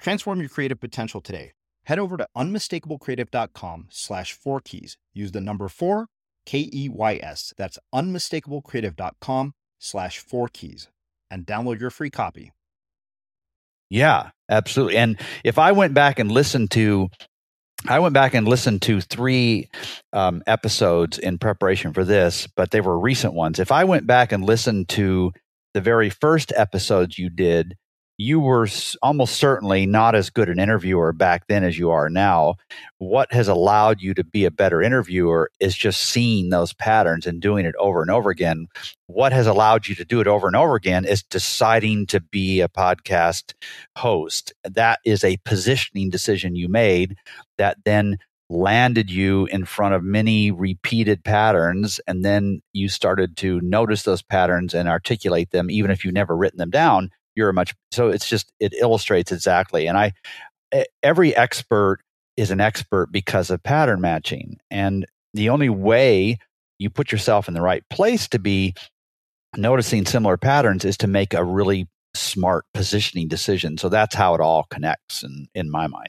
Transform your creative potential today. Head over to unmistakablecreative.com slash four keys. Use the number four, K E Y S. That's unmistakablecreative.com slash four keys and download your free copy. Yeah, absolutely. And if I went back and listened to, I went back and listened to three um, episodes in preparation for this, but they were recent ones. If I went back and listened to the very first episodes you did, you were almost certainly not as good an interviewer back then as you are now. What has allowed you to be a better interviewer is just seeing those patterns and doing it over and over again. What has allowed you to do it over and over again is deciding to be a podcast host. That is a positioning decision you made that then landed you in front of many repeated patterns and then you started to notice those patterns and articulate them even if you've never written them down you're a much so it's just it illustrates exactly and i every expert is an expert because of pattern matching and the only way you put yourself in the right place to be noticing similar patterns is to make a really smart positioning decision so that's how it all connects in in my mind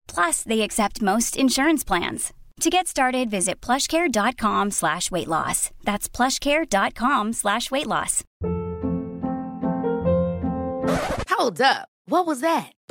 Plus, they accept most insurance plans. To get started, visit plushcare.com slash weight loss. That's plushcare.com slash weight loss. Hold up. What was that?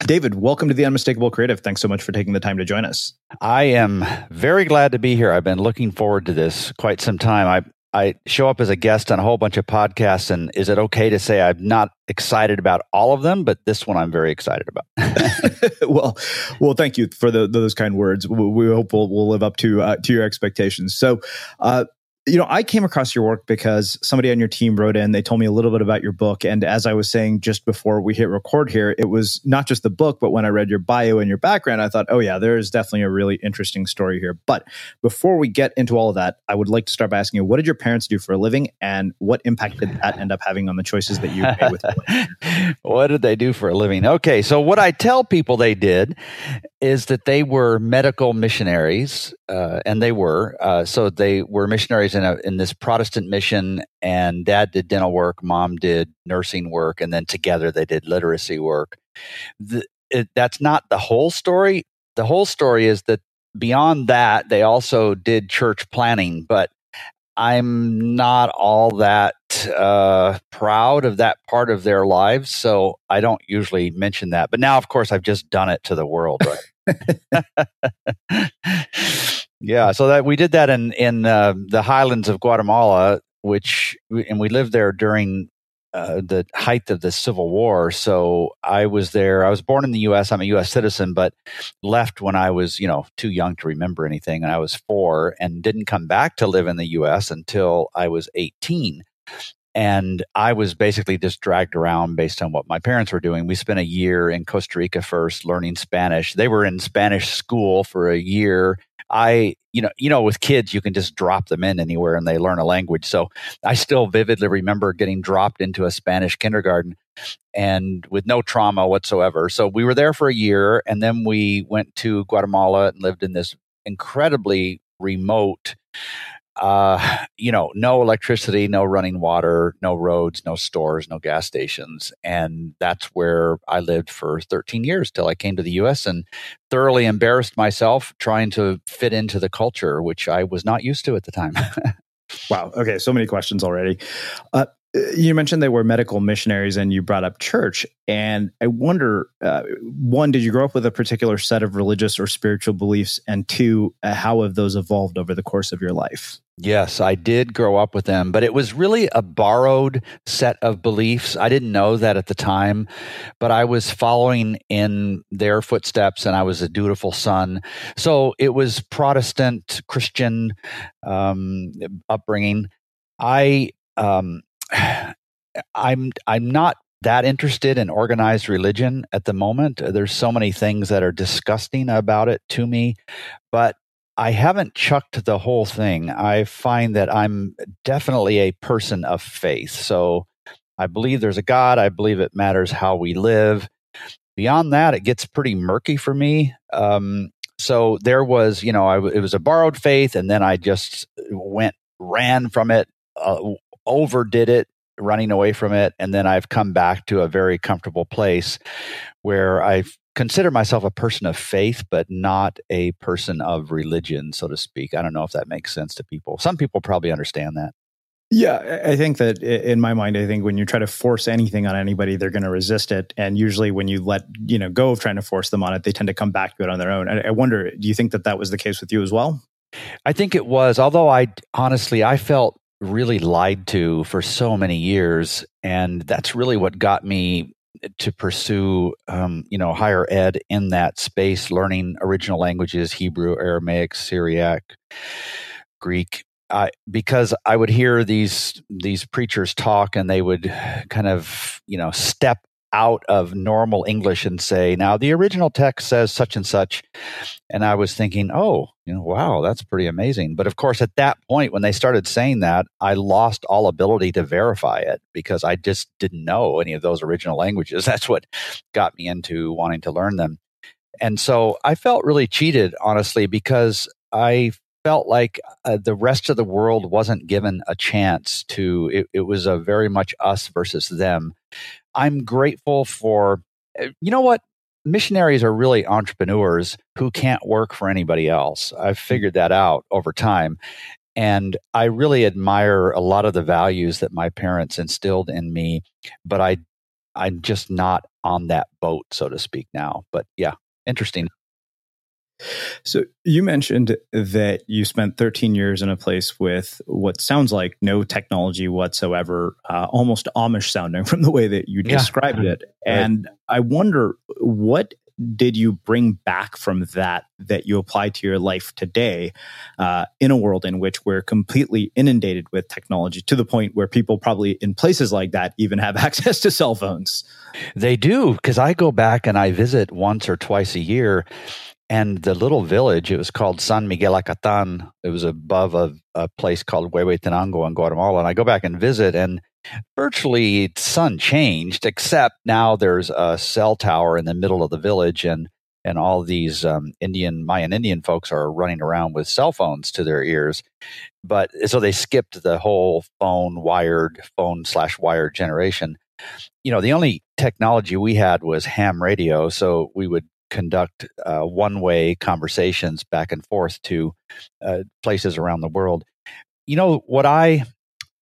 David, welcome to the Unmistakable Creative. Thanks so much for taking the time to join us. I am very glad to be here. I've been looking forward to this quite some time. I I show up as a guest on a whole bunch of podcasts, and is it okay to say I'm not excited about all of them, but this one I'm very excited about? well, well, thank you for the, those kind words. We, we hope we'll, we'll, live up to uh, to your expectations. So, uh, you know, I came across your work because somebody on your team wrote in, they told me a little bit about your book. And as I was saying just before we hit record here, it was not just the book, but when I read your bio and your background, I thought, oh, yeah, there is definitely a really interesting story here. But before we get into all of that, I would like to start by asking you, what did your parents do for a living and what impact did that end up having on the choices that you made with What did they do for a living? Okay. So, what I tell people they did is that they were medical missionaries, uh, and they were. Uh, so, they were missionaries in, a, in this Protestant mission, and dad did dental work, mom did nursing work, and then together they did literacy work. The, it, that's not the whole story. The whole story is that beyond that, they also did church planting, but I'm not all that uh, proud of that part of their lives, so I don't usually mention that. But now, of course, I've just done it to the world, right? Yeah, so that we did that in in uh, the highlands of Guatemala, which and we lived there during uh, the height of the Civil War. So I was there. I was born in the U.S. I'm a U.S. citizen, but left when I was, you know, too young to remember anything, and I was four, and didn't come back to live in the U.S. until I was 18. And I was basically just dragged around based on what my parents were doing. We spent a year in Costa Rica first learning Spanish. They were in Spanish school for a year I, you know, you know, with kids, you can just drop them in anywhere and they learn a language. So I still vividly remember getting dropped into a Spanish kindergarten and with no trauma whatsoever. So we were there for a year and then we went to Guatemala and lived in this incredibly remote uh, you know, no electricity, no running water, no roads, no stores, no gas stations. And that's where I lived for 13 years till I came to the US and thoroughly embarrassed myself trying to fit into the culture, which I was not used to at the time. wow. Okay. So many questions already. Uh, you mentioned they were medical missionaries and you brought up church and i wonder uh, one did you grow up with a particular set of religious or spiritual beliefs and two uh, how have those evolved over the course of your life Yes, I did grow up with them, but it was really a borrowed set of beliefs. I didn't know that at the time, but I was following in their footsteps and I was a dutiful son. So it was Protestant Christian um, upbringing. I um, I'm I'm not that interested in organized religion at the moment. There's so many things that are disgusting about it to me, but I haven't chucked the whole thing. I find that I'm definitely a person of faith. So I believe there's a God. I believe it matters how we live. Beyond that, it gets pretty murky for me. Um, so there was, you know, I, it was a borrowed faith, and then I just went, ran from it, uh, overdid it, running away from it. And then I've come back to a very comfortable place where I've consider myself a person of faith, but not a person of religion, so to speak. I don't know if that makes sense to people. Some people probably understand that. Yeah, I think that in my mind, I think when you try to force anything on anybody, they're going to resist it. And usually, when you let you know go of trying to force them on it, they tend to come back to it on their own. I, wonder, do you think that that was the case with you as well? I think it was. Although I honestly, I felt really lied to for so many years, and that's really what got me to pursue, um, you know, higher ed in that space, learning original languages, Hebrew, Aramaic, Syriac, Greek, I, because I would hear these these preachers talk, and they would kind of you know step out of normal English and say, "Now the original text says such and such," and I was thinking, "Oh, you know, wow, that's pretty amazing." But of course, at that point, when they started saying that, I lost all ability to verify it because I just didn't know any of those original languages. That's what got me into wanting to learn them. And so I felt really cheated, honestly, because I felt like uh, the rest of the world wasn't given a chance to it, it, was a very much us versus them i'm grateful for uh, you know what? Missionaries are really entrepreneurs who can't work for anybody else. I've hmm. figured that out over time and i really admire a lot of the values that my parents instilled in me but i i'm just not on that boat so to speak now but yeah interesting so you mentioned that you spent 13 years in a place with what sounds like no technology whatsoever, uh, almost Amish sounding from the way that you yeah. described it. Right. And I wonder what did you bring back from that that you apply to your life today uh, in a world in which we're completely inundated with technology to the point where people probably in places like that even have access to cell phones? They do, because I go back and I visit once or twice a year and the little village, it was called San Miguel Acatan. It was above a, a place called Huehuetenango in Guatemala. And I go back and visit, and virtually sun changed, except now there's a cell tower in the middle of the village, and and all these um, Indian Mayan Indian folks are running around with cell phones to their ears. But so they skipped the whole phone wired phone slash wired generation. You know, the only technology we had was ham radio, so we would conduct uh, one way conversations back and forth to uh, places around the world. You know, what I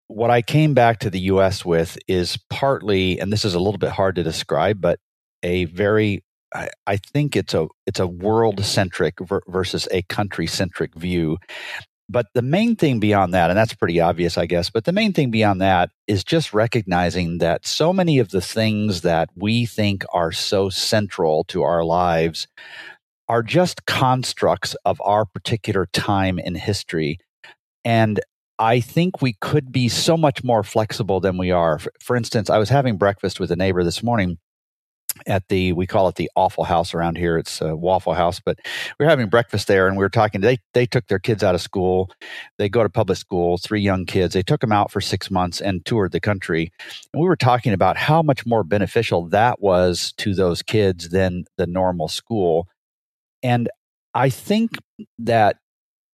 what I came back to the US with is partly, and this is a little bit hard to describe, but a very I, I think it's a it's a world centric versus a country centric view but the main thing beyond that, and that's pretty obvious, I guess, but the main thing beyond that is just recognizing that so many of the things that we think are so central to our lives are just constructs of our particular time in history. And I think we could be so much more flexible than we are. For, instance, I was having breakfast with a neighbor this morning at the we call it the awful house around here. It's a waffle house but we are having breakfast there and we were talking they they took their kids out of school. They go to public school three young kids. They took them out for six months and toured the country. And we were talking about how much more beneficial that was to those kids than the normal school. And i think that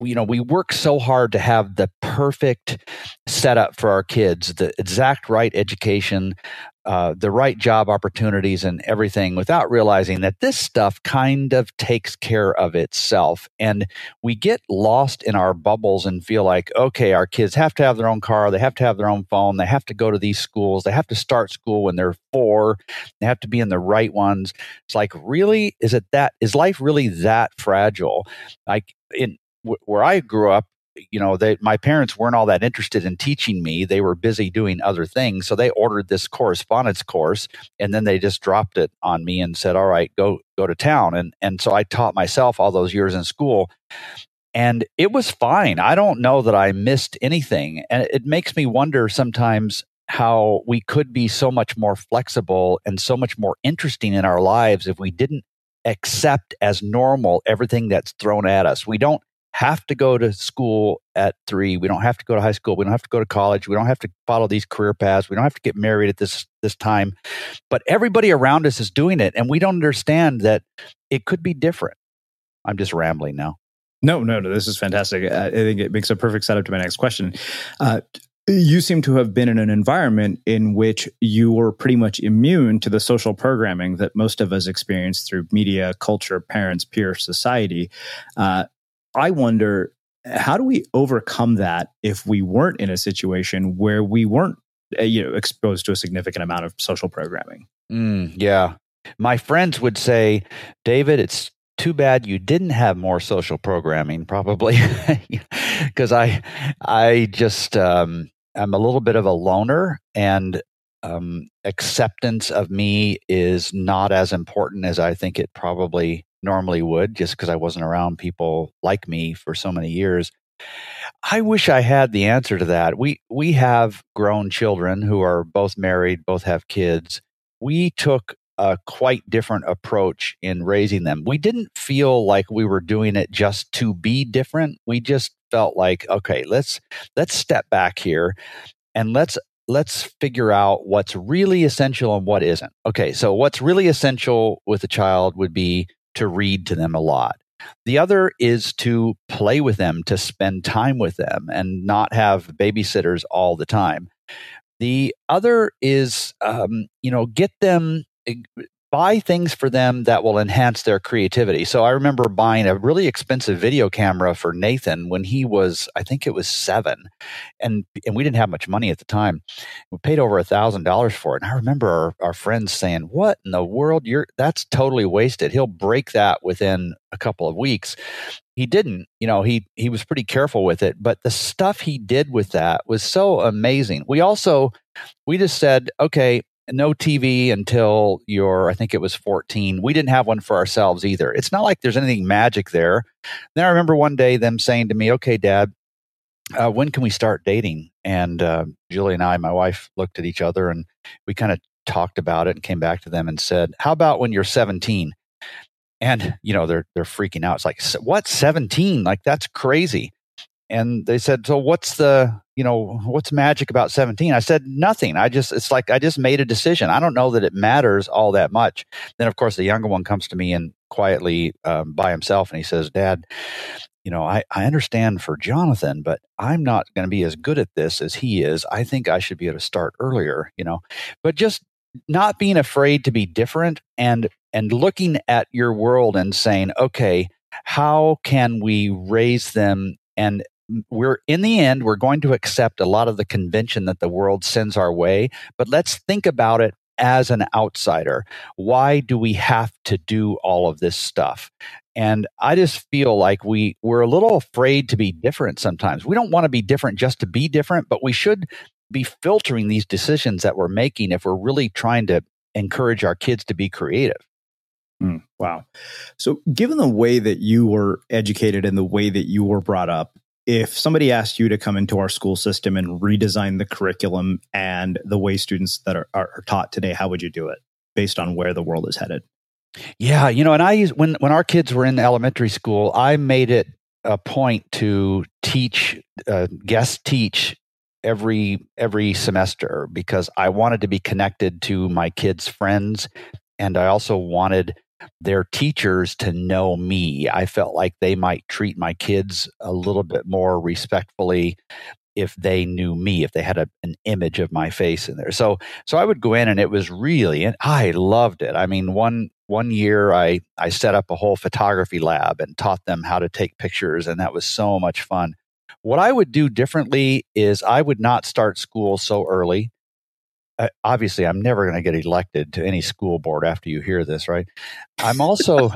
you know we work so hard to have the perfect setup for our kids the exact right education uh, the right job opportunities and everything without realizing that this stuff kind of takes care of itself. And we get lost in our bubbles and feel like, okay, our kids have to have their own car, they have to have their own phone, they have to go to these schools, they have to start school when they're four, they have to be in the right ones. It's like, really? Is it that? Is life really that fragile? Like, in where I grew up, you know, they, my parents weren't all that interested in teaching me. They were busy doing other things. So they ordered this correspondence course and then they just dropped it on me and said, all right, go, go to town. And, and so I taught myself all those years in school and it was fine. I don't know that I missed anything. And it makes me wonder sometimes how we could be so much more flexible and so much more interesting in our lives if we didn't accept as normal everything that's thrown at us. We don't have to go to school at three. We don't have to go to high school. We don't have to go to college. We don't have to follow these career paths. We don't have to get married at this this time. But everybody around us is doing it, and we don't understand that it could be different. I'm just rambling now. No, no, no. This is fantastic. I think it makes a perfect setup to my next question. Uh, you seem to have been in an environment in which you were pretty much immune to the social programming that most of us experience through media, culture, parents, peer society. Uh, I wonder how do we overcome that if we weren't in a situation where we weren't uh, you know exposed to a significant amount of social programming? Mm, yeah. My friends would say david it's too bad you didn't have more social programming probably. Because i i just um, i'm a little bit of a loner and um, acceptance of me is not as important as i think it probably normally would just because I wasn't around people like me for so many years. I wish I had the answer to that. We we have grown children who are both married, both have kids. We took a quite different approach in raising them. We didn't feel like we were doing it just to be different. We just felt like, okay, let's let's step back here and let's let's figure out what's really essential and what isn't. Okay, so what's really essential with a child would be to read to them a lot. The other is to play with them, to spend time with them, and not have babysitters all the time. The other is, um, you know, get them eh, buy things for them that will enhance their creativity. So I remember buying a really expensive video camera for Nathan when he was, I think it was seven, and and we didn't have much money at the time. We paid over a thousand dollars for it. And I remember our, our friends saying, "What in the world? You're that's totally wasted. He'll break that within a couple of weeks." He didn't, you know, he he was pretty careful with it, but the stuff he did with that was so amazing. We also we just said, okay, no TV until you're, I think it was 14. We didn't have one for ourselves either. It's not like there's anything magic there. Then I remember one day them saying to me, okay, dad, uh, when can we start dating? And uh, Julie and I, my wife, looked at each other and we kind of talked about it and came back to them and said, how about when you're 17? And, you know, they're, they're freaking out. It's like, what, 17? Like, that's crazy and they said, "So what's the you know what's magic about 17?" I said, "Nothing. I just it's like I just made a decision. I don't know that it matters all that much." Then of course the younger one comes to me and quietly um, by himself and he says, "Dad." You know, I, I understand for Jonathan, but I'm not going to be as good at this as he is. I think I should be able to start earlier, you know. But just not being afraid to be different and and looking at your world and saying, okay, how can we raise them and we're in the end we're going to accept a lot of the convention that the world sends our way but let's think about it as an outsider. Why do we have to do all of this stuff? And i just feel like we we're a little afraid to be different sometimes. We don't want to be different just to be different but we should be filtering these decisions that we're making if we're really trying to encourage our kids to be creative. Mm, wow. So given the way that you were educated and the way that you were brought up if somebody asked you to come into our school system and redesign the curriculum and the way students that are, are, taught today, how would you do it based on where the world is headed? Yeah, you know, and I use when when our kids were in elementary school, I made it a point to teach uh, guest teach every every semester because I wanted to be connected to my kids' friends and I also wanted their teachers to know me. I felt like they might treat my kids a little bit more respectfully if they knew me, if they had a, an image of my face in there. So so I would go in and it was really and I loved it. I mean, one one year I I set up a whole photography lab and taught them how to take pictures and that was so much fun. What I would do differently is I would not start school so early obviously I'm never going to get elected to any school board after you hear this, right? I'm also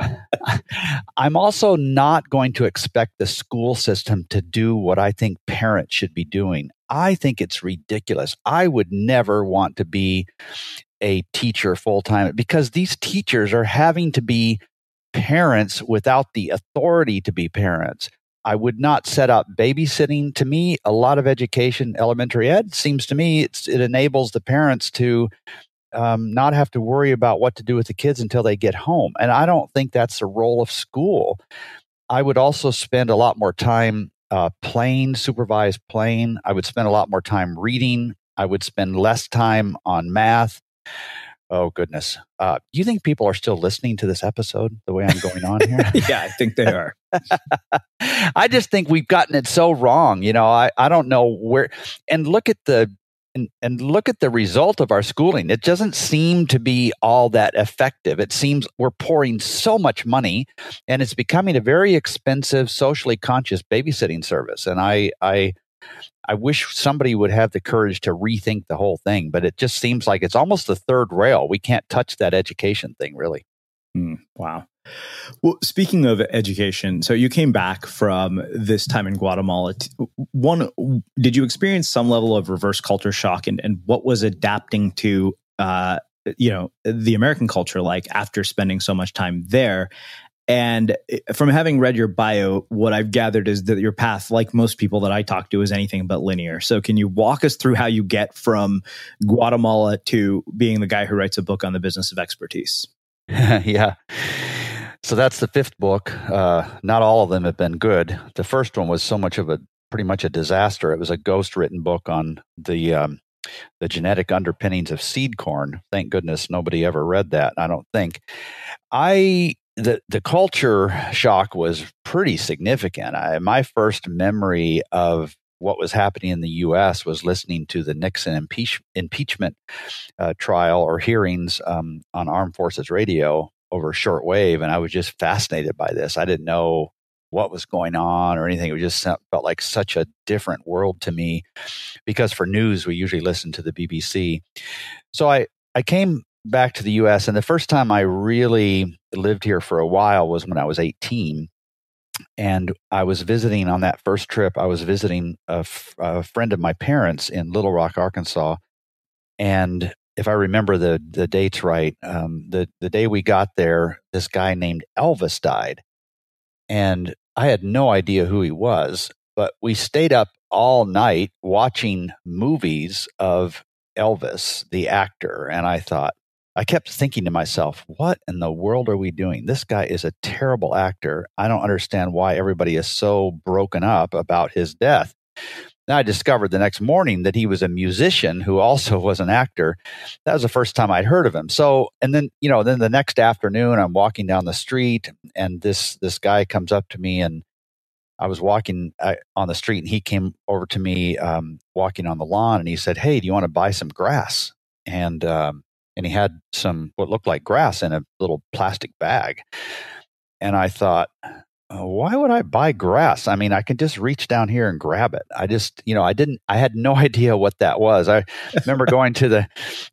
I'm also not going to expect the school system to do what I think parents should be doing. I think it's ridiculous. I would never want to be a teacher full time because these teachers are having to be parents without the authority to be parents. I would not set up babysitting. To me, a lot of education, elementary ed, seems to me it enables the parents to um, not have to worry about what to do with the kids until they get home. And I don't think that's the role of school. I would also spend a lot more time uh, playing, supervised playing. I would spend a lot more time reading. I would spend less time on math. Oh goodness. Uh, do you think people are still listening to this episode the way I'm going on here? yeah, I think they are. I just think we've gotten it so wrong. You know, I, I don't know where and look at the and, and look at the result of our schooling. It doesn't seem to be all that effective. It seems we're pouring so much money and it's becoming a very expensive, socially conscious babysitting service. And I, I, I wish somebody would have the courage to rethink the whole thing, but it just seems like it's almost the third rail. We can't touch that education thing, really. Mm, wow. Well, speaking of education, so you came back from this time in Guatemala. One, did you experience some level of reverse culture shock, and, and what was adapting to, uh, you know, the American culture like after spending so much time there? And from having read your bio, what I've gathered is that your path, like most people that I talk to, is anything but linear. So, can you walk us through how you get from Guatemala to being the guy who writes a book on the business of expertise? yeah. So that's the fifth book. Uh, not all of them have been good. The first one was so much of a pretty much a disaster. It was a ghost written book on the um, the genetic underpinnings of seed corn. Thank goodness nobody ever read that. I don't think. I the the culture shock was pretty significant. I, my first memory of what was happening in the U.S. was listening to the Nixon impeach, impeachment uh, trial or hearings um, on Armed Forces Radio over shortwave, and I was just fascinated by this. I didn't know what was going on or anything. It just felt like such a different world to me because for news we usually listen to the BBC. So I I came back to the US and the first time I really lived here for a while was when I was 18 and I was visiting on that first trip I was visiting a, f- a friend of my parents in Little Rock Arkansas and if I remember the the dates right, um, the the day we got there, this guy named Elvis died, and I had no idea who he was. But we stayed up all night watching movies of Elvis, the actor, and I thought, I kept thinking to myself, what in the world are we doing? This guy is a terrible actor. I don't understand why everybody is so broken up about his death. Then I discovered the next morning that he was a musician who also was an actor. That was the first time I'd heard of him. So, and then, you know, then the next afternoon I'm walking down the street and this, this guy comes up to me and I was walking on the street and he came over to me, um, walking on the lawn and he said, Hey, do you want to buy some grass? And, um, and he had some, what looked like grass in a little plastic bag. And I thought, uh, why would I buy grass? I mean, I can just reach down here and grab it. I just, you know, I didn't, I had no idea what that was. I remember going to the,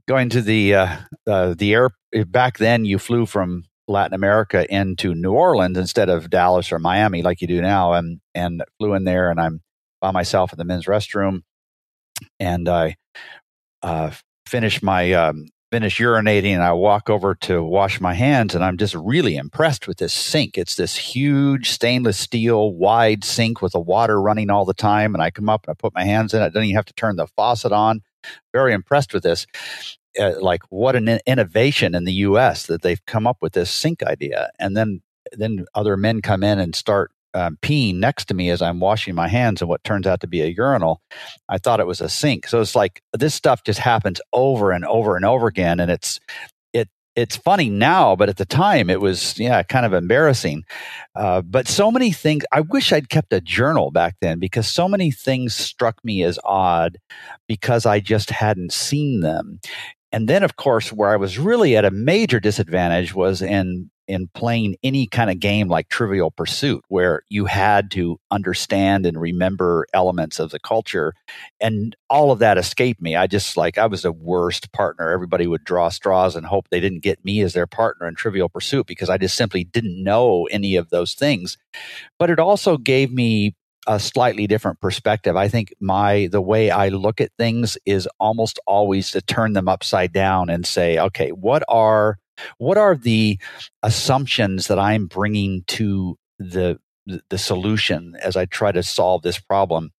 going to the, uh, uh, the air back then. You flew from Latin America into New Orleans instead of Dallas or Miami like you do now, and and flew in there, and I'm by myself in the men's restroom, and I uh, finished my um, finish urinating and I walk over to wash my hands and I'm just really impressed with this sink. It's this huge stainless steel wide sink with the water running all the time. And I come up and I put my hands in it. I don't even have to turn the faucet on. Very impressed with this. Uh, like what an innovation in the US that they've come up with this sink idea. And then then other men come in and start um, peeing next to me as I'm washing my hands in what turns out to be a urinal. I thought it was a sink. So it's like this stuff just happens over and over and over again, and it's it it's funny now, but at the time it was yeah kind of embarrassing. Uh, but so many things. I wish I'd kept a journal back then because so many things struck me as odd because I just hadn't seen them. And then, of course, where I was really at a major disadvantage was in in playing any kind of game like Trivial Pursuit, where you had to understand and remember elements of the culture. And all of that escaped me. I just like, I was the worst partner. Everybody would draw straws and hope they didn't get me as their partner in Trivial Pursuit because I just simply didn't know any of those things. But it also gave me a slightly different perspective. I think my the way I look at things is almost always to turn them upside down and say, okay, what are what are the assumptions that I'm bringing to the the solution as I try to solve this problem?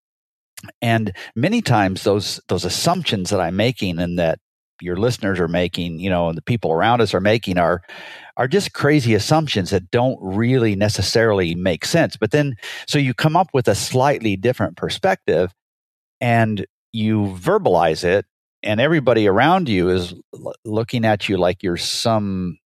And many times those those assumptions that I'm making and that your listeners are making, you know, and the people around us are making are are just crazy assumptions that don't really necessarily make sense. But then so you come up with a slightly different perspective and you verbalize it and everybody around you is l- looking at you like you're some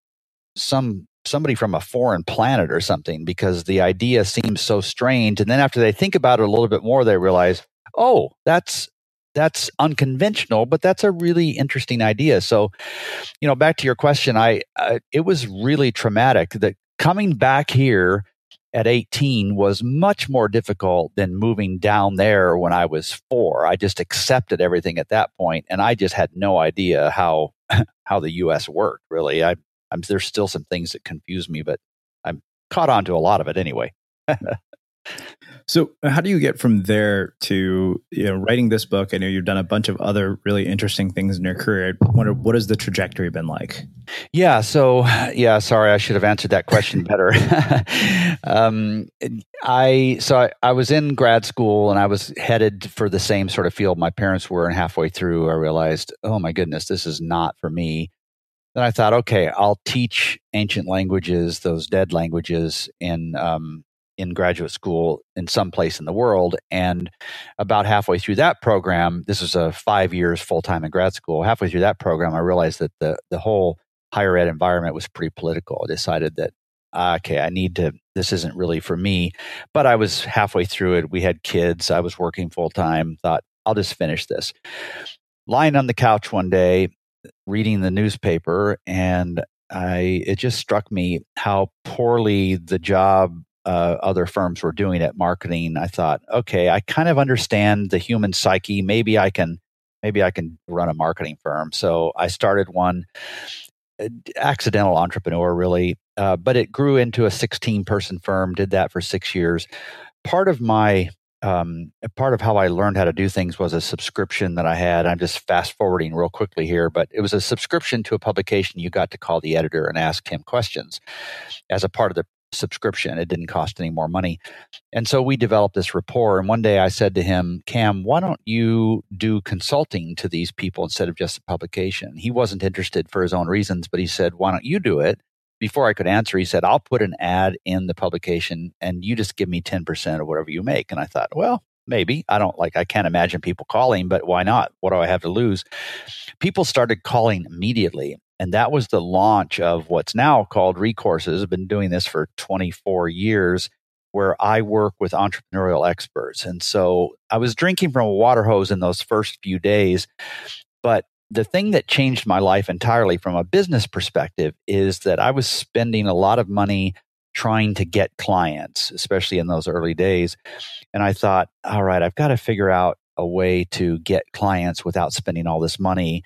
some somebody from a foreign planet or something because the idea seems so strange and then after they think about it a little bit more they realize oh that's that's unconventional, but that's a really interesting idea. So, you know, back to your question, I, it was really traumatic that coming back here at 18 was much more difficult than moving down there when I was 4. I just accepted everything at that point and I just had no idea how how the US worked really. I I'm there's still some things that confuse me but I'm caught on to a lot of it anyway. So, how do you get from there to you know writing this book? I know you've done a bunch of other really interesting things in your career. I wonder what has the trajectory been like? Yeah. So, yeah. Sorry, I should have answered that question better. um, I so I, I was in grad school and I was headed for the same sort of field my parents were, and halfway through, I realized, oh my goodness, this is not for me. Then I thought, okay, I'll teach ancient languages, those dead languages, in um, in graduate school in some place in the world. And about halfway through that program, this was a five years full time in grad school. Halfway through that program, I realized that the the whole higher ed environment was pretty political. I decided that uh, okay, I need to. This isn't really for me. But I was halfway through it. We had kids. I was working full time. Thought I'll just finish this. Lying on the couch one day, reading the newspaper, and I it just struck me how poorly the job uh, other firms were doing at marketing, I thought, okay, I kind of understand the human psyche. Maybe I can, maybe I can run a marketing firm. So I started one uh, accidental entrepreneur, really, uh, but it grew into a 16 person firm. Did that for six years. Part of my um, part of how I learned how to do things was a subscription that I had. I'm just fast forwarding real quickly here, but it was a subscription to a publication. You got to call the editor and ask him questions as a part of the subscription. It didn't cost any more money. And so we developed this rapport. And one day I said to him, Cam, why don't you do consulting to these people instead of just a publication? He wasn't interested for his own reasons, but he said, why don't you do it? Before I could answer, he said, I'll put an ad in the publication and you just give me 10% of whatever you make. And I thought, well, maybe. I don't like, I can't imagine people calling, but why not? What do I have to lose? People started calling immediately. And that was the launch of what's now called Recourses. I've been doing this for 24 years, where I work with entrepreneurial experts. And so I was drinking from a water hose in those first few days. But the thing that changed my life entirely from a business perspective is that I was spending a lot of money trying to get clients, especially in those early days. And I thought, all right, I've got to figure out a way to get clients without spending all this money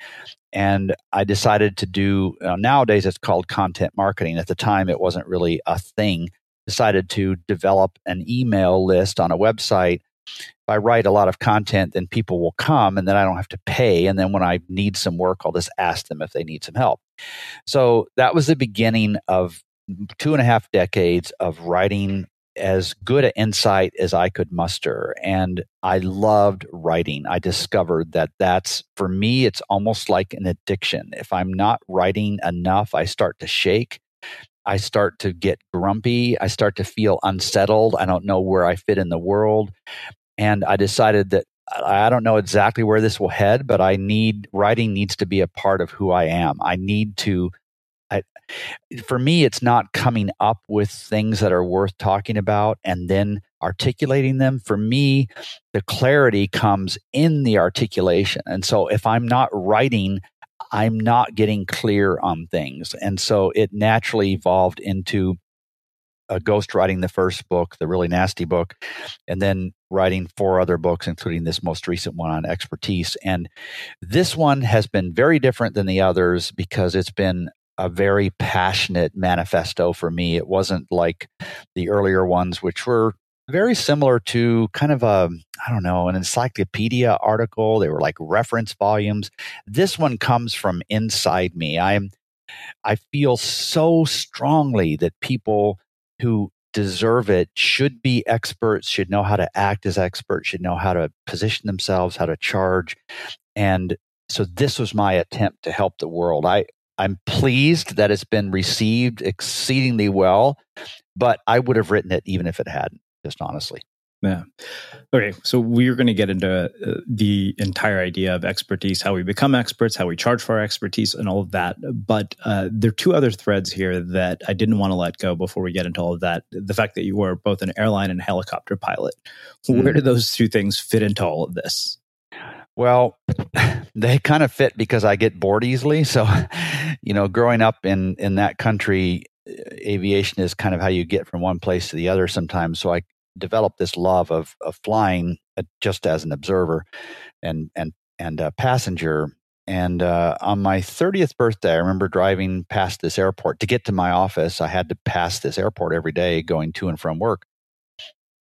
and I decided to do uh, nowadays it's called content marketing. At the time, it wasn't really a thing. Decided to develop an email list on a website. If I write a lot of content, then people will come, and then I don't have to pay. And then when I need some work, I'll just ask them if they need some help. So that was the beginning of two and a half decades of writing as good an insight as I could muster. And I loved writing. I discovered that that's, for me, it's almost like an addiction. If I'm not writing enough, I start to shake. I start to get grumpy. I start to feel unsettled. I don't know where I fit in the world. And I decided that I don't know exactly where this will head, but I need writing needs to be a part of who I am. I need to I, for me, it's not coming up with things that are worth talking about and then articulating them. For me, the clarity comes in the articulation. And so if I'm not writing, I'm not getting clear on things. And so it naturally evolved into uh, a ghost writing the first book, the really nasty book, and then writing four other books, including this most recent one on expertise. And this one has been very different than the others because it's been a very passionate manifesto for me. It wasn't like the earlier ones, which were very similar to kind of a, I don't know, an encyclopedia article. They were like reference volumes. This one comes from inside me. I'm, I feel so strongly that people who deserve it should be experts, should know how to act as experts, should know how to position themselves, how to charge. And so this was my attempt to help the world. I, I'm pleased that it's been received exceedingly well, but I would have written it even if it hadn't, just honestly. Yeah. Okay. So we're going to get into uh, the entire idea of expertise, how we become experts, how we charge for our expertise, and all of that. But uh, there are two other threads here that I didn't want to let go before we get into all of that. The fact that you were both an airline and helicopter pilot. Mm. Where do those two things fit into all of this? Well, they kind of fit because I get bored easily. So, you know, growing up in in that country, aviation is kind of how you get from one place to the other sometimes. So I developed this love of of flying uh, just as an observer and and and a passenger. And uh, on my 30th birthday, I remember driving past this airport to get to my office. I had to pass this airport every day going to and from work.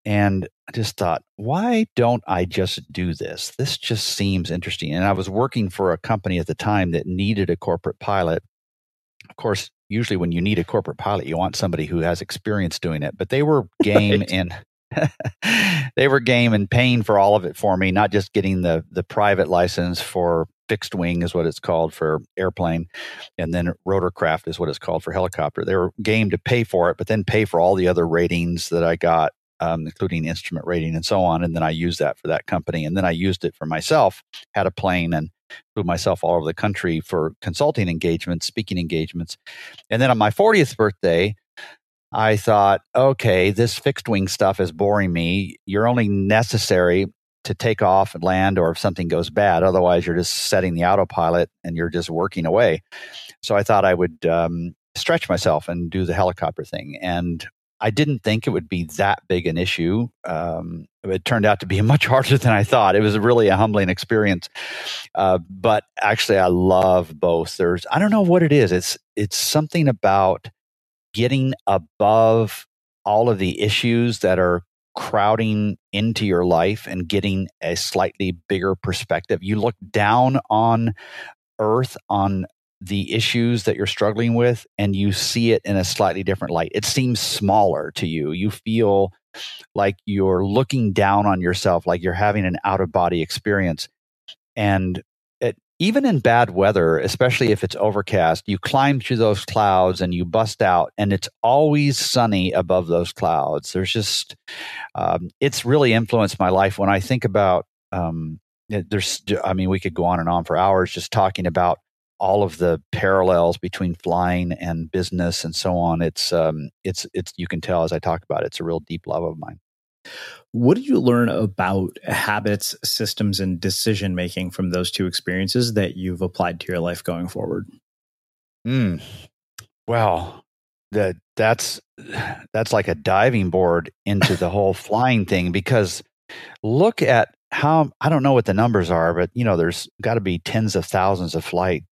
And I just thought, why don't I just do this? This just seems interesting. And I was working for a company at the time that needed a corporate pilot. Of course, usually when you need a corporate pilot, you want somebody who has experience doing it. But they were game right. in they were game and paying for all of it for me, not just getting the the private license for fixed wing is what it's called for airplane, and then rotorcraft is what it's called for helicopter. They were game to pay for it, but then pay for all the other ratings that I got um, including instrument rating and so on. And then I used that for that company. And then I used it for myself, had a plane and flew myself all over the country for consulting engagements, speaking engagements. And then on my 40th birthday, I thought, okay, this fixed wing stuff is boring me. You're only necessary to take off and land or if something goes bad. Otherwise, you're just setting the autopilot and you're just working away. So I thought I would um, stretch myself and do the helicopter thing. And I didn't think it would be that big an issue. Um, it turned out to be much harder than I thought. It was really a humbling experience. Uh, but actually, I love both. There's I don't know what it is. It's it's something about getting above all of the issues that are crowding into your life and getting a slightly bigger perspective. You look down on earth on the issues that you're struggling with and you see it in a slightly different light. It seems smaller to you. You feel like you're looking down on yourself, like you're having an out of body experience. And it, even in bad weather, especially if it's overcast, you climb through those clouds and you bust out, and it's always sunny above those clouds. There's just, um, it's really influenced my life when I think about. Um, there's, I mean, we could go on and on for hours just talking about all of the parallels between flying and business and so on. It's um, it's it's you can tell as I talk about it, it's a real deep love of mine. What did you learn about habits, systems, and decision making from those two experiences that you've applied to your life going forward? Hmm. Well, that that's that's like a diving board into the whole flying thing because look at how I don't know what the numbers are, but you know, there's got to be tens of thousands of flight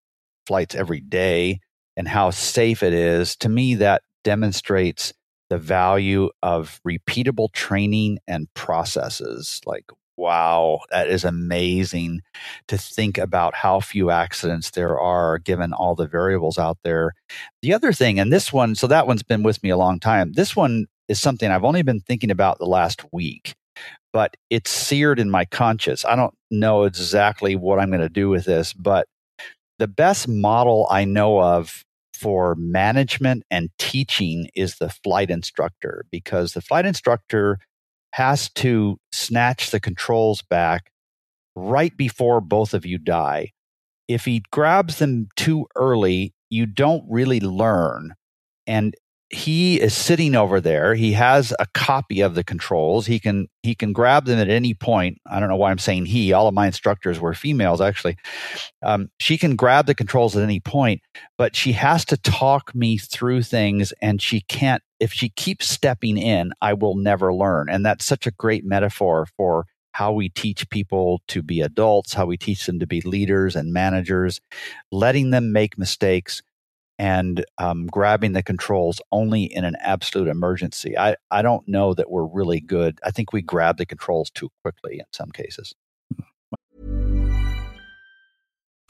flights every day and how safe it is, to me, that demonstrates the value of repeatable training and processes. Like, wow, that is amazing to think about how few accidents there are given all the variables out there. The other thing, and this one, so that one's been with me a long time. This one is something I've only been thinking about the last week, but it's seared in my conscience. I don't know exactly what I'm going to do with this, but the best model I know of for management and teaching is the flight instructor because the flight instructor has to snatch the controls back right before both of you die. If he grabs them too early, you don't really learn. And he is sitting over there. He has a copy of the controls. He can he can grab them at any point. I don't know why i'm saying he. All of my instructors were females actually. Um, she can grab the controls at any point but she has to talk me through things and she can't if she keeps stepping in i will never learn. And that's such a great metaphor for how we teach people to be adults how we teach them to be leaders and managers letting them make mistakes and um, grabbing the controls only in an absolute emergency. I, I don't know that we're really good. I think we grab the controls too quickly in some cases.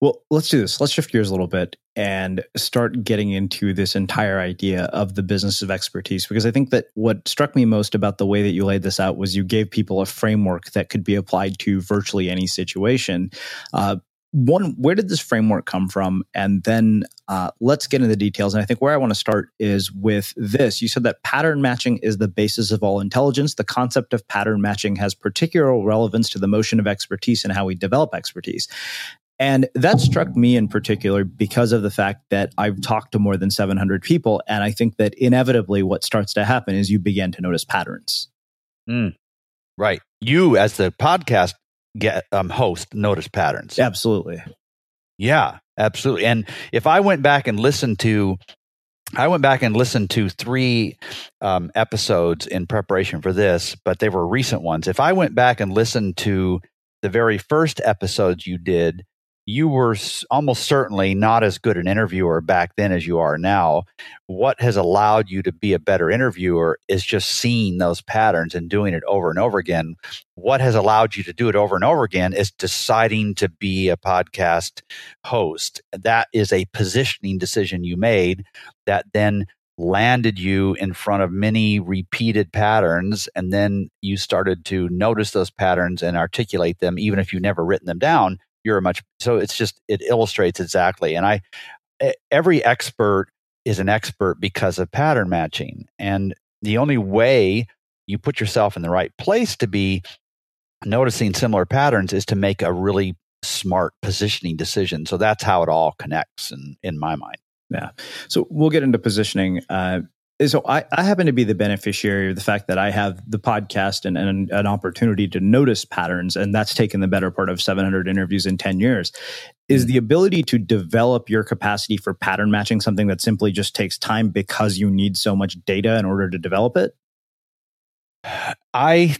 Well, let's do this. Let's shift gears a little bit and start getting into this entire idea of the business of expertise. Because I think that what struck me most about the way that you laid this out was you gave people a framework that could be applied to virtually any situation. Uh, one, where did this framework come from? And then uh, let's get into the details. And I think where I want to start is with this. You said that pattern matching is the basis of all intelligence. The concept of pattern matching has particular relevance to the motion of expertise and how we develop expertise. And that struck me in particular because of the fact that I've talked to more than 700 people. And I think that inevitably what starts to happen is you begin to notice patterns. Mm, right. You, as the podcast get um, host notice patterns. Absolutely. Yeah, absolutely. And if I went back and listened to, I went back and listened to three um, episodes in preparation for this, but they were recent ones. If I went back and listened to the very first episodes you did, you were almost certainly not as good an interviewer back then as you are now. What has allowed you to be a better interviewer is just seeing those patterns and doing it over and over again. What has allowed you to do it over and over again is deciding to be a podcast host. That is a positioning decision you made that then landed you in front of many repeated patterns and then you started to notice those patterns and articulate them even if you never written them down you're a much so it's just it illustrates exactly and i every expert is an expert because of pattern matching and the only way you put yourself in the right place to be noticing similar patterns is to make a really smart positioning decision so that's how it all connects in in my mind. Yeah so we'll get into positioning uh, so I, I, happen to be the beneficiary of the fact that I have the podcast and, and, an opportunity to notice patterns, and that's taken the better part of 700 interviews in 10 years. Is mm. the ability to develop your capacity for pattern matching something that simply just takes time because you need so much data in order to develop it? I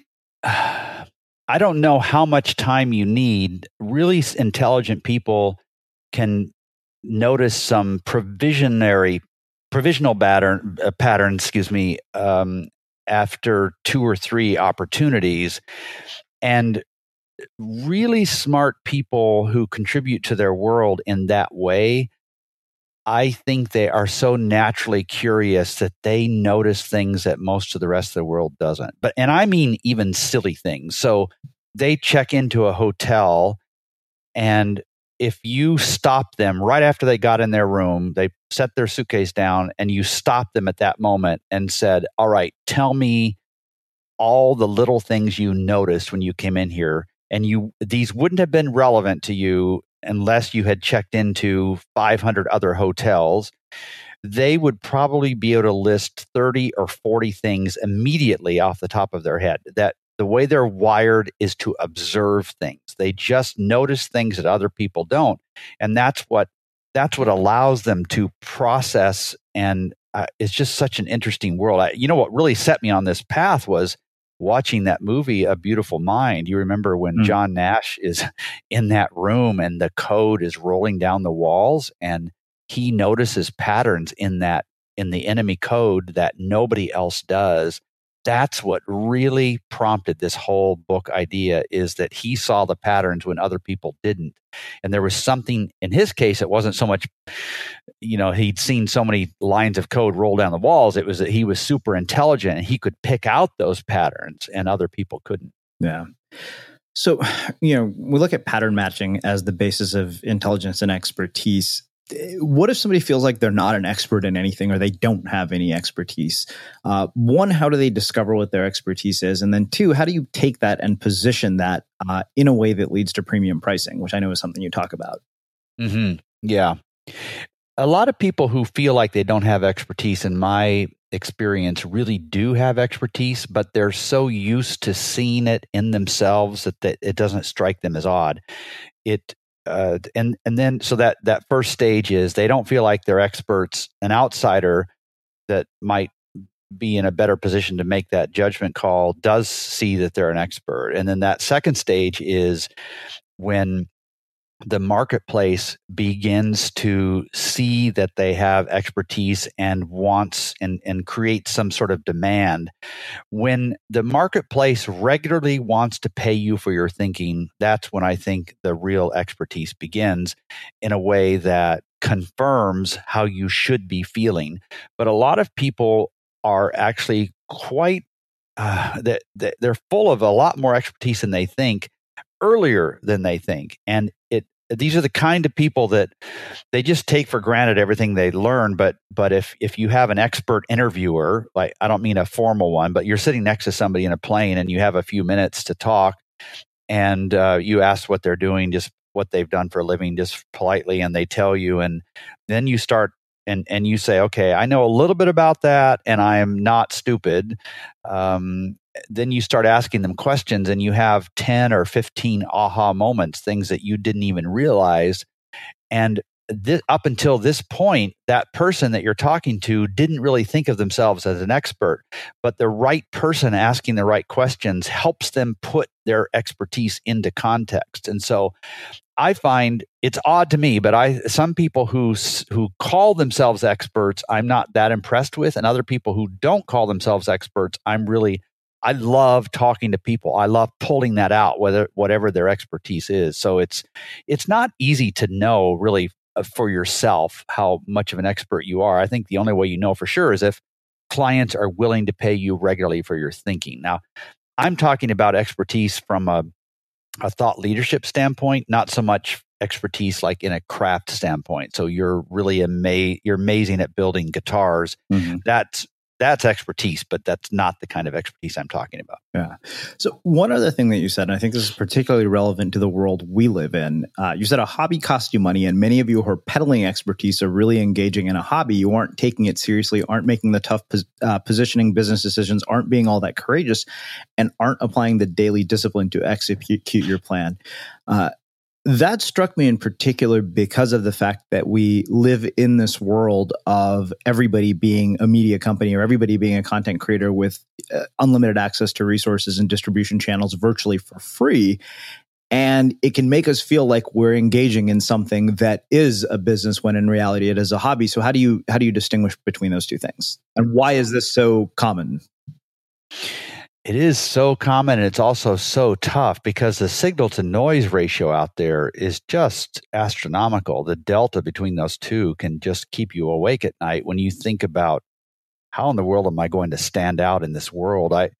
I don't know how much time you need. Really intelligent people can notice some provisionary provisional pattern uh, pattern, excuse me, um, after two or three opportunities, and really smart people who contribute to their world in that way I think they are so naturally curious that they notice things that most of the rest of the world doesn't. But and I mean even silly things. So they check into a hotel and if you stop them right after they got in their room, they set their suitcase down and you stop them at that moment and said, "All right, tell me all the little things you noticed when you came in here." And you these wouldn't have been relevant to you unless you had checked into 500 other hotels, they would probably be able to list 30 or 40 things immediately off the top of their head. That the way they're wired is to observe things. They just notice things that other people don't. And that's what that's what allows them to process and uh, it's just such an interesting world. I, you know what really set me on this path was watching that movie a beautiful mind you remember when mm. john nash is in that room and the code is rolling down the walls and he notices patterns in that in the enemy code that nobody else does that's what really prompted this whole book idea is that he saw the patterns when other people didn't. And there was something in his case it wasn't so much you know he'd seen so many lines of code roll down the walls. It was that he was super intelligent and he could pick out those patterns and other people couldn't. Yeah. So you know we look at pattern matching as the basis of intelligence and expertise what if somebody feels like they're not an expert in anything or they don't have any expertise? Uh, one, how do they discover what their expertise is? And then two, how do you take that and position that uh, in a way that leads to premium pricing, which I know is something you talk about? Mm-hmm. Yeah. A lot of people who feel like they don't have expertise, in my experience, really do have expertise, but they're so used to seeing it in themselves that, that it doesn't strike them as odd. It uh, and and then so that that first stage is they don't feel like they're experts. An outsider that might be in a better position to make that judgment call does see that they're an expert. And then that second stage is when the marketplace begins to see that they have expertise and wants and, and create some sort of demand. When the marketplace regularly wants to pay you for your thinking, that's when I think the real expertise begins in a way that confirms how you should be feeling. But a lot of people are actually quite uh, that, they're full of a lot more expertise than they think earlier than they think and these are the kind of people that they just take for granted everything they learn but but if if you have an expert interviewer like i don't mean a formal one but you're sitting next to somebody in a plane and you have a few minutes to talk and uh, you ask what they're doing just what they've done for a living just politely and they tell you and then you start and and you say okay i know a little bit about that and i am not stupid um, then you start asking them questions and you have 10 or 15 aha moments, things that you didn't even realize. And this, up until this point, that person that you're talking to didn't really think of themselves as an expert, but the right person asking the right questions helps them put their expertise into context. And so I find it's odd to me, but I some people who who call themselves experts, I'm not that impressed with, and other people who don't call themselves experts, I'm really I love talking to people. I love pulling that out, whether whatever their expertise is. So it's it's not easy to know really uh, for yourself how much of an expert you are. I think the only way you know for sure is if clients are willing to pay you regularly for your thinking. Now, I'm talking about expertise from a a thought leadership standpoint, not so much expertise like in a craft standpoint. So you're really ama- you're amazing at building guitars. Mm-hmm. That's that's expertise, but that's not the kind of expertise I'm talking about. Yeah. So one other thing that you said, and I think this is particularly relevant to the world we live in, uh, you said a hobby costs you money, and many of you who are peddling expertise are really engaging in a hobby. You aren't taking it seriously, aren't making the tough pos- uh, positioning business decisions, aren't being all that courageous, and aren't applying the daily discipline to execute your plan. Uh, that struck me in particular because of the fact that we live in this world of everybody being a media company or everybody being a content creator with uh, unlimited access to resources and distribution channels virtually for free. And it can make us feel like we're engaging in something that is a business when in reality it is a hobby. So how do you how do you distinguish between those two things? And why is this so common it is so common and it's also so tough because the signal to noise ratio out there is just astronomical. The delta between those two can just keep you awake at night when you think about how in the world am I going to stand out in this world? I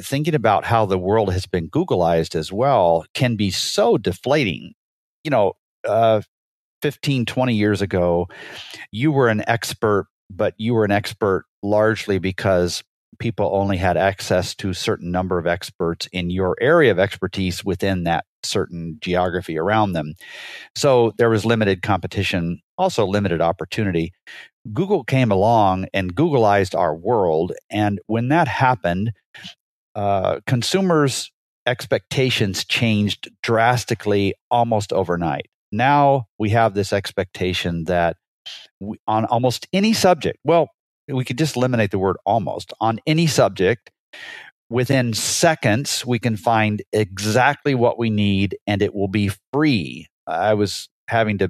thinking about how the world has been Googleized as well can be so deflating. You know, uh, 15, 20 years ago, you were an expert, but you were an expert largely because people only had access to a certain number of experts in your area of expertise within that certain geography around them. So there was limited competition, also limited opportunity. Google came along and Googleized our world. And when that happened, uh, consumers' expectations changed drastically almost overnight. Now we have this expectation that we, on almost any subject, well, we could just eliminate the word almost on any subject. Within seconds, we can find exactly what we need and it will be free. I was having to,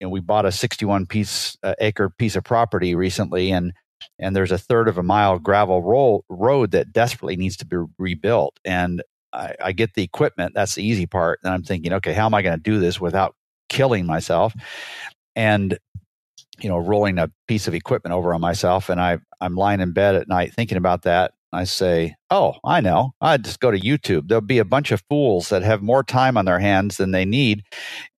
you know, we bought a 61 piece uh, acre piece of property recently and and there's a third of a mile gravel roll, road that desperately needs to be rebuilt. And I, I get the equipment. That's the easy part. And I'm thinking, okay, how am I going to do this without killing myself? And you know, rolling a piece of equipment over on myself, and I I'm lying in bed at night thinking about that. I say, "Oh, I know. I just go to YouTube. There'll be a bunch of fools that have more time on their hands than they need,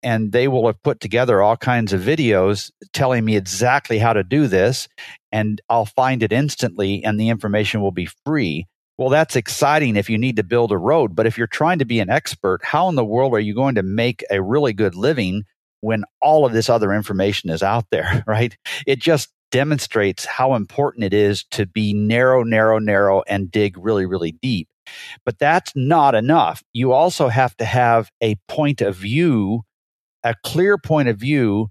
and they will have put together all kinds of videos telling me exactly how to do this, and I'll find it instantly, and the information will be free." Well, that's exciting if you need to build a road, but if you're trying to be an expert, how in the world are you going to make a really good living when all of this other information is out there, right? It just demonstrates how important it is to be narrow, narrow, narrow and dig really, really deep. But that's not enough. You also have to have a point of view, a clear point of view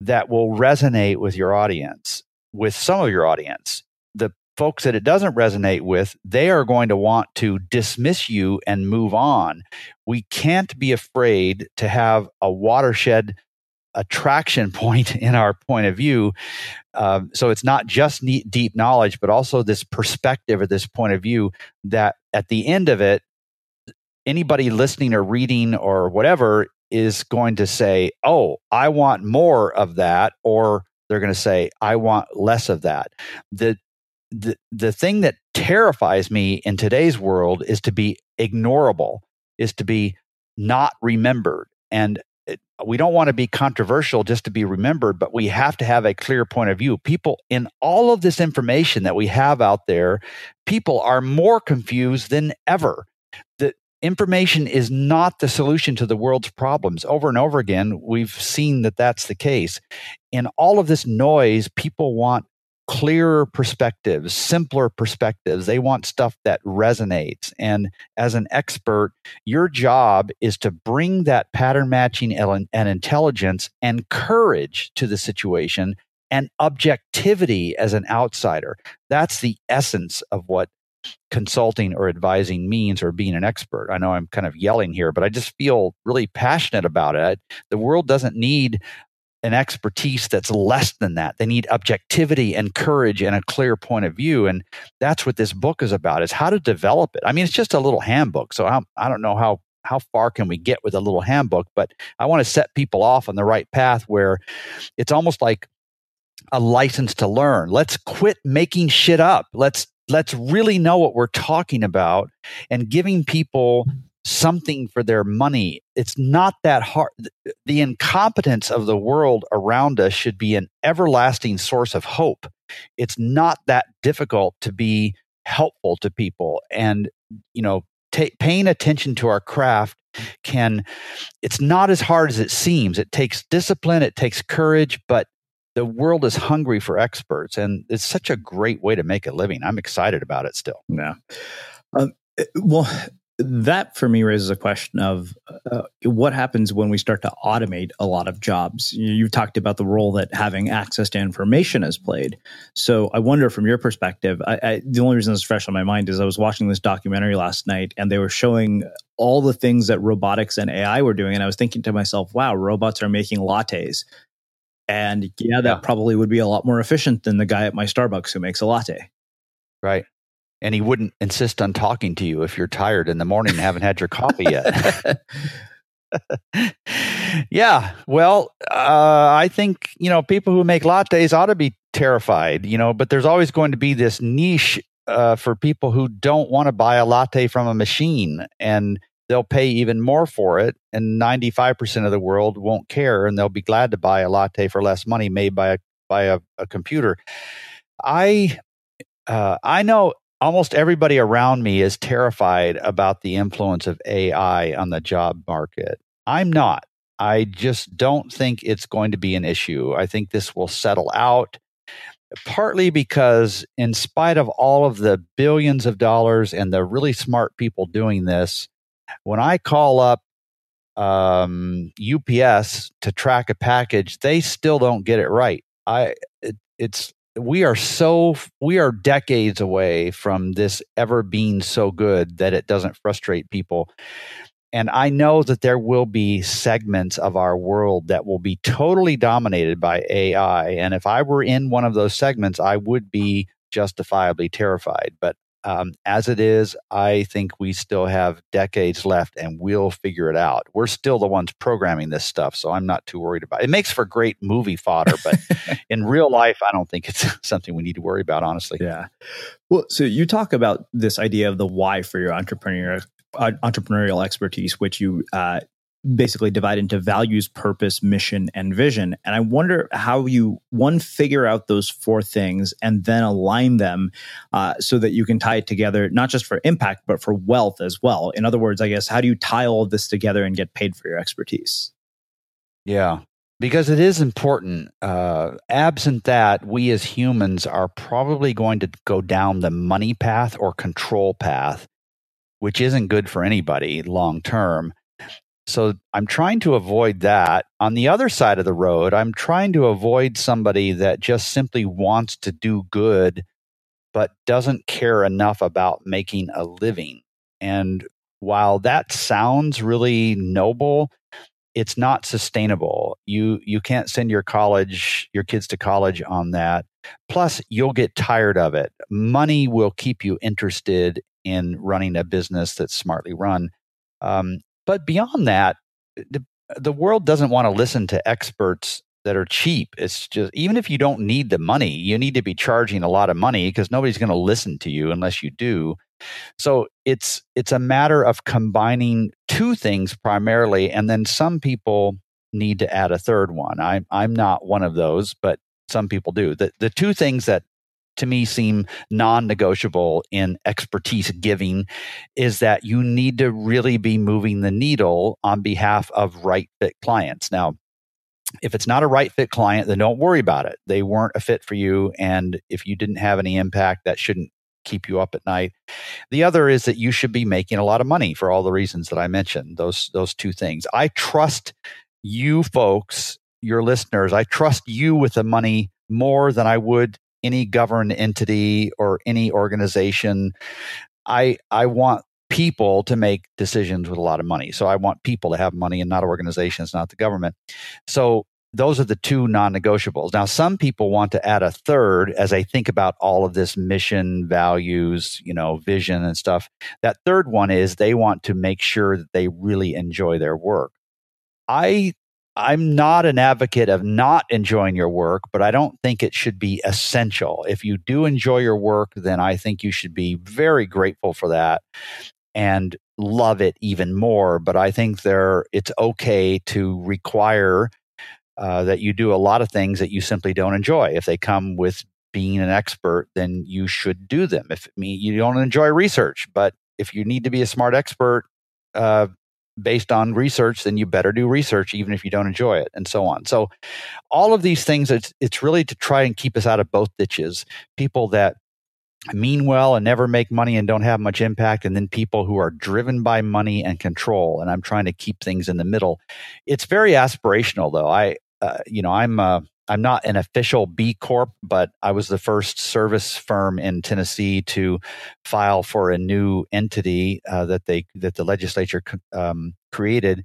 that will resonate with your audience, with some of your audience. The folks that it doesn't resonate with, they are going to want to dismiss you and move on. We can't be afraid to have a watershed attraction point in our point of view. Um, so it's not just neat, deep knowledge, but also this perspective or this point of view that at the end of it, anybody listening or reading or whatever is going to say, Oh, I want more of that. Or they're going to say, I want less of that. The, the, the thing that terrifies me in today's world is to be ignorable, is to be not remembered. And we don't want to be controversial just to be remembered, but we have to have a clear point of view. People, in all of this information that we have out there, people are more confused than ever. The information is not the solution to the world's problems. Over and over again, we've seen that that's the case. In all of this noise, people want clearer perspectives, simpler perspectives. They want stuff that resonates. And as an expert, your job is to bring that pattern matching and intelligence and courage to the situation and objectivity as an outsider. That's the essence of what consulting or advising means or being an expert. I know I'm kind of yelling here, but I just feel really passionate about it. The world doesn't need an expertise that's less than that. They need objectivity and courage and a clear point of view. And that's what this book is about is how to develop it. I mean, it's just a little handbook. So I, I don't know how, how far can we get with a little handbook, but I want to set people off on the right path where it's almost like a license to learn. Let's quit making shit up. Let's let's really know what we're talking about and giving people something for their money. It's not that hard. The incompetence of the world around us should be an everlasting source of hope. It's not that difficult to be helpful to people. And, you know, t- paying attention to our craft can, it's not as hard as it seems. It takes discipline, it takes courage, but the world is hungry for experts. And it's such a great way to make a living. I'm excited about it still. Yeah. Um, well, that for me raises a question of uh, what happens when we start to automate a lot of jobs. You, have talked about the role that having access to information has played. So I wonder, from your perspective, I, I, the only reason this is fresh on my mind is I was watching this documentary last night, and they were showing all the things that robotics and AI were doing, and I was thinking to myself, "Wow, robots are making lattes." And yeah, that yeah. probably would be a lot more efficient than the guy at my Starbucks who makes a latte. Right and he wouldn't insist on talking to you if you're tired in the morning and haven't had your coffee yet. yeah, well, uh, I think you know people who make lattes ought to be terrified, you know, but there's always going to be this niche uh, for people who don't want to buy a latte from a machine, and they'll pay even more for it. And 95% of the world won't care, and they'll be glad to buy a latte for less money made by a by a, a computer. I uh, I know almost everybody around me is terrified about the influence of AI on the job market. I'm not. I just don't think it's going to be an issue. I think this will settle out, partly because, in spite of all of the billions of dollars and the really smart people doing this, when I call up um, UPS to track a package, they still don't get it right. I it, it's we are so we are decades away from this ever being so good that it doesn't frustrate people. And i know that there will be segments of our world that will be totally dominated by ai and if i were in one of those segments i would be justifiably terrified. But um, as it is, I think we still have decades left and we'll figure it out. We're still the ones programming this stuff, so I'm not too worried about it. It makes for great movie fodder, but in real life, I don't think it's something we need to worry about, honestly. Yeah. Well, so you talk about this idea of the why for your entrepreneur uh, entrepreneurial expertise, which you uh, basically divide into values, purpose, mission, and vision. And I wonder how you one figure out those four things and then align them uh, so that you can tie it together, not just for impact but for wealth as well. In other words, I guess how do you tie all of this together and get paid for your expertise? Yeah, because it is important. Uh, absent that, we as humans are probably going to go down the money path or control path, which isn't good for anybody long term. So I'm trying to avoid that. On the other side of the road, I'm trying to avoid somebody that just simply wants to do good, but doesn't care enough about making a living. And while that sounds really noble, it's not sustainable. You you can't send your college your kids to college on that. Plus, you'll get tired of it. Money will keep you interested in running a business that's smartly run. Um, but beyond that, the, the world doesn't want to listen to experts that are cheap. It's just even if you don't need the money, you need to be charging a lot of money because nobody's going to listen to you unless you do. So it's it's a matter of combining two things primarily, and then some people need to add a third one. I'm I'm not one of those, but some people do. The the two things that to me seem non-negotiable in expertise giving is that you need to really be moving the needle on behalf of right fit clients. Now, if it's not a right fit client, then don't worry about it. They weren't a fit for you. And if you didn't have any impact, that shouldn't keep you up at night. The other is that you should be making a lot of money for all the reasons that I mentioned. Those those two things. I trust you folks, your listeners, I trust you with the money more than I would any governed entity or any organization. I I want people to make decisions with a lot of money. So I want people to have money and not organizations, not the government. So those are the two non-negotiables. Now some people want to add a third as they think about all of this mission, values, you know, vision and stuff. That third one is they want to make sure that they really enjoy their work. I I'm not an advocate of not enjoying your work, but I don't think it should be essential. If you do enjoy your work, then I think you should be very grateful for that and love it even more. But I think there it's okay to require uh, that you do a lot of things that you simply don't enjoy. If they come with being an expert, then you should do them. If I mean, you don't enjoy research, but if you need to be a smart expert, uh, based on research, then you better do research, even if you don't enjoy it, and so on. So, all of these things, it's, it's really to try and keep us out of both ditches. People that mean well and never make money and don't have much impact, and then people who are driven by money and control. And I'm trying to keep things in the middle. It's very aspirational, though. I, uh, you know, I'm. Uh, I'm not an official B Corp, but I was the first service firm in Tennessee to file for a new entity uh, that they that the legislature um, created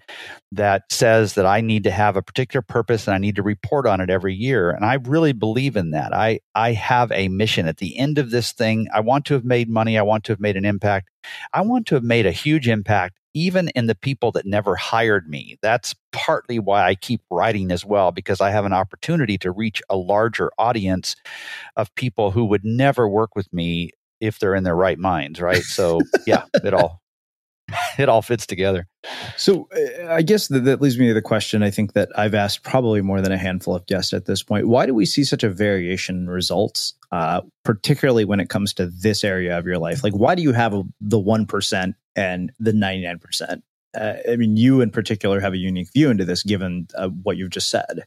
that says that I need to have a particular purpose and I need to report on it every year. And I really believe in that. I I have a mission at the end of this thing. I want to have made money. I want to have made an impact. I want to have made a huge impact even in the people that never hired me. That's partly why I keep writing as well, because I have an opportunity to reach a larger audience of people who would never work with me if they're in their right minds, right? So, yeah, it all it all fits together. So, uh, I guess that, that leads me to the question I think that I've asked probably more than a handful of guests at this point. Why do we see such a variation in results, uh, particularly when it comes to this area of your life? Like, why do you have a, the 1% and the 99%. Uh, I mean, you in particular have a unique view into this given uh, what you've just said.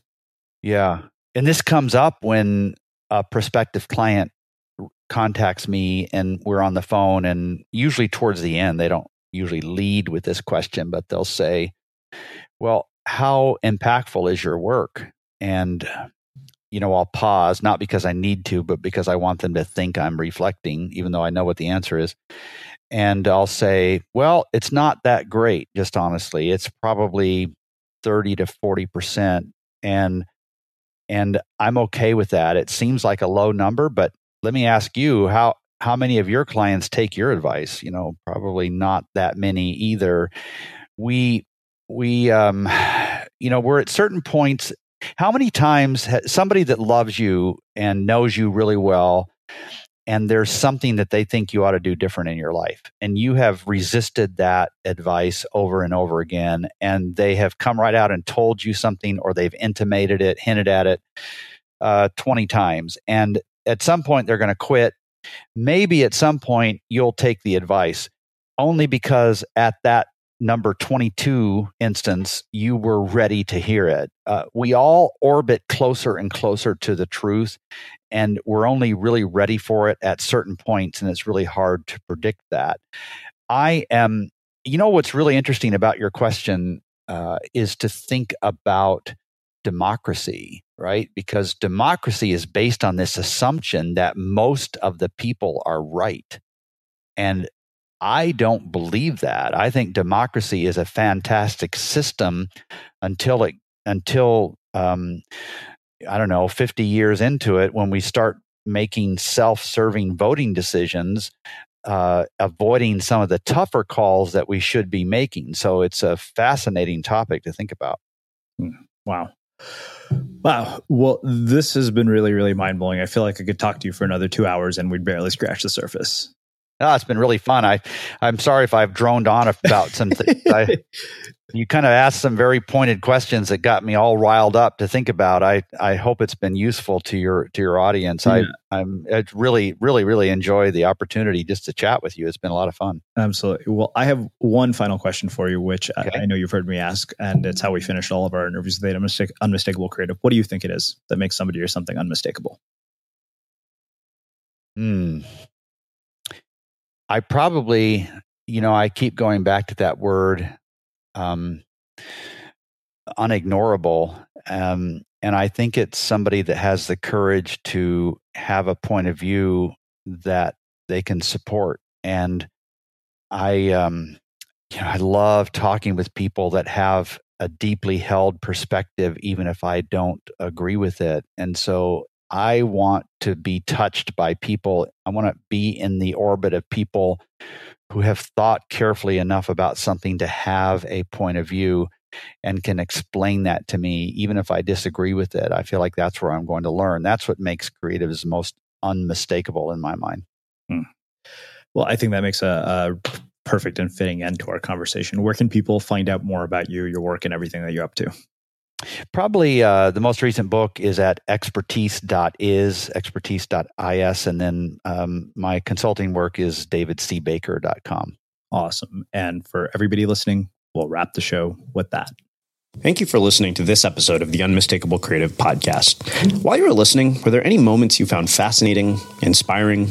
Yeah. And this comes up when a prospective client contacts me and we're on the phone. And usually towards the end, they don't usually lead with this question, but they'll say, Well, how impactful is your work? And you know, I'll pause, not because I need to, but because I want them to think I'm reflecting, even though I know what the answer is and I'll say, well, it's not that great, just honestly. It's probably 30 to 40%. And and I'm okay with that. It seems like a low number, but let me ask you, how how many of your clients take your advice? You know, probably not that many either. We we um you know, we're at certain points how many times has somebody that loves you and knows you really well and there's something that they think you ought to do different in your life and you have resisted that advice over and over again and they have come right out and told you something or they've intimated it hinted at it uh, 20 times and at some point they're going to quit. Maybe at some point you'll take the advice only because at that number 22 instance, you were ready to hear it. Uh, we all orbit closer and closer to the truth, and we're only really ready for it at certain points, and it's really hard to predict that. I am, you know, what's really interesting about your question uh, is to think about democracy, right? Because democracy is based on this assumption that most of the people are right. And I don't believe that. I think democracy is a fantastic system until it until um, I don't know, 50 years into it, when we start making self-serving voting decisions, uh, avoiding some of the tougher calls that we should be making. So it's a fascinating topic to think about. Hmm. Wow. Wow. Well, this has been really, really mind blowing. I feel like I could talk to you for another two hours and we'd barely scratch the surface. Oh, it's been really fun. I, I'm sorry if I've droned on about some things. I, you kind of asked some very pointed questions that got me all riled up to think about. I, I hope it's been useful to your to your audience. Yeah. I, I'm I really, really, really enjoy the opportunity just to chat with you. It's been a lot of fun. Absolutely. Well, I have one final question for you, which okay. I, I, know you've heard me ask, and it's how we finish all of our interviews with Unmistake, Unmistakable Creative. What do you think it is that makes somebody or something unmistakable? Hmm. I probably, you know, I keep going back to that word, um, unignorable. Um, and I think it's somebody that has the courage to have a point of view that they can support. And I, um, you know, I love talking with people that have a deeply held perspective, even if I don't agree with it. And so I want to be touched by people. I want to be in the orbit of people who have thought carefully enough about something to have a point of view and can explain that to me, even if I disagree with it. I feel like that's where I'm going to learn. That's what makes creatives most unmistakable in my mind. Hmm. Well, I think that makes a, a perfect and fitting end to our conversation. Where can people find out more about you, your work, and everything that you're up to? Probably uh, the most recent book is at expertise.is, expertise.is, and then um, my consulting work is davidcbaker.com. Awesome. And for everybody listening, we'll wrap the show with that. Thank you for listening to this episode of the Unmistakable Creative Podcast. While you were listening, were there any moments you found fascinating, inspiring,